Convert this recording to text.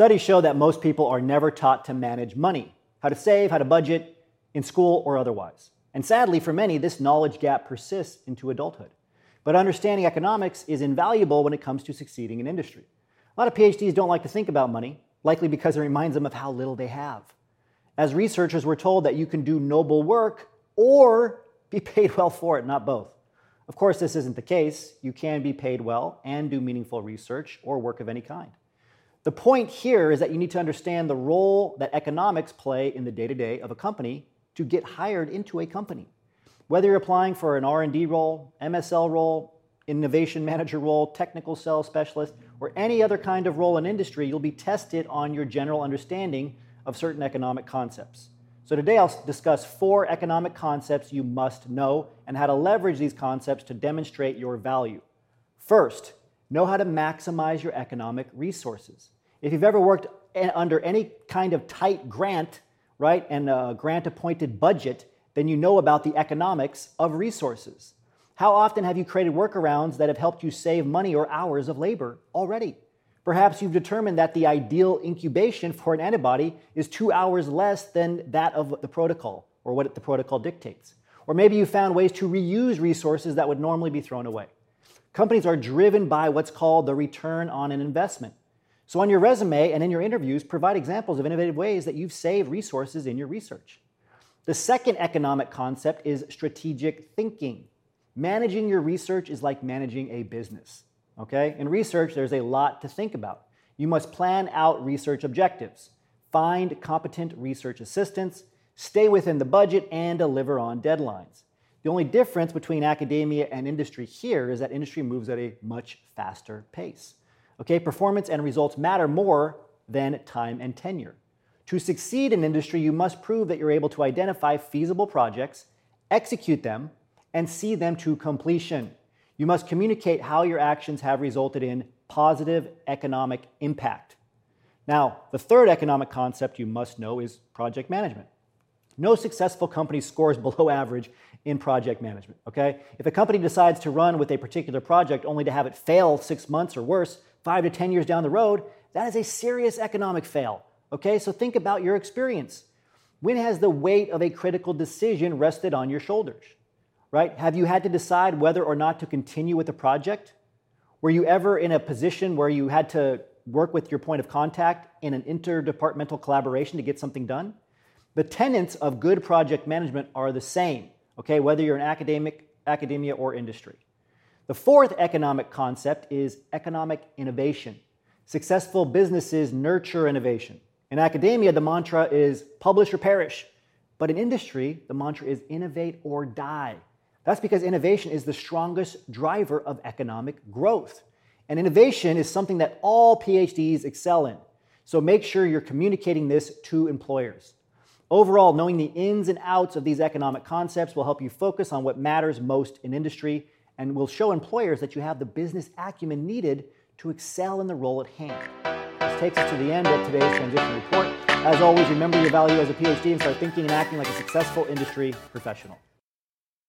Studies show that most people are never taught to manage money, how to save, how to budget, in school or otherwise. And sadly, for many, this knowledge gap persists into adulthood. But understanding economics is invaluable when it comes to succeeding in industry. A lot of PhDs don't like to think about money, likely because it reminds them of how little they have. As researchers, we're told that you can do noble work or be paid well for it, not both. Of course, this isn't the case. You can be paid well and do meaningful research or work of any kind. The point here is that you need to understand the role that economics play in the day-to-day of a company to get hired into a company. Whether you're applying for an R&D role, MSL role, innovation manager role, technical sales specialist, or any other kind of role in industry, you'll be tested on your general understanding of certain economic concepts. So today I'll discuss four economic concepts you must know and how to leverage these concepts to demonstrate your value. First, know how to maximize your economic resources. If you've ever worked under any kind of tight grant, right, and a grant appointed budget, then you know about the economics of resources. How often have you created workarounds that have helped you save money or hours of labor already? Perhaps you've determined that the ideal incubation for an antibody is two hours less than that of the protocol or what the protocol dictates. Or maybe you found ways to reuse resources that would normally be thrown away. Companies are driven by what's called the return on an investment. So, on your resume and in your interviews, provide examples of innovative ways that you've saved resources in your research. The second economic concept is strategic thinking. Managing your research is like managing a business. Okay? In research, there's a lot to think about. You must plan out research objectives, find competent research assistants, stay within the budget, and deliver on deadlines. The only difference between academia and industry here is that industry moves at a much faster pace. Okay, performance and results matter more than time and tenure. To succeed in industry, you must prove that you're able to identify feasible projects, execute them, and see them to completion. You must communicate how your actions have resulted in positive economic impact. Now, the third economic concept you must know is project management. No successful company scores below average in project management, okay? If a company decides to run with a particular project only to have it fail six months or worse, five to 10 years down the road, that is a serious economic fail, okay? So think about your experience. When has the weight of a critical decision rested on your shoulders? right? Have you had to decide whether or not to continue with a project? Were you ever in a position where you had to work with your point of contact in an interdepartmental collaboration to get something done? The tenets of good project management are the same, okay, whether you're in academic, academia or industry. The fourth economic concept is economic innovation. Successful businesses nurture innovation. In academia, the mantra is publish or perish. But in industry, the mantra is innovate or die. That's because innovation is the strongest driver of economic growth. And innovation is something that all PhDs excel in. So make sure you're communicating this to employers. Overall, knowing the ins and outs of these economic concepts will help you focus on what matters most in industry and will show employers that you have the business acumen needed to excel in the role at hand. This takes us to the end of today's transition report. As always, remember your value as a PhD and start thinking and acting like a successful industry professional.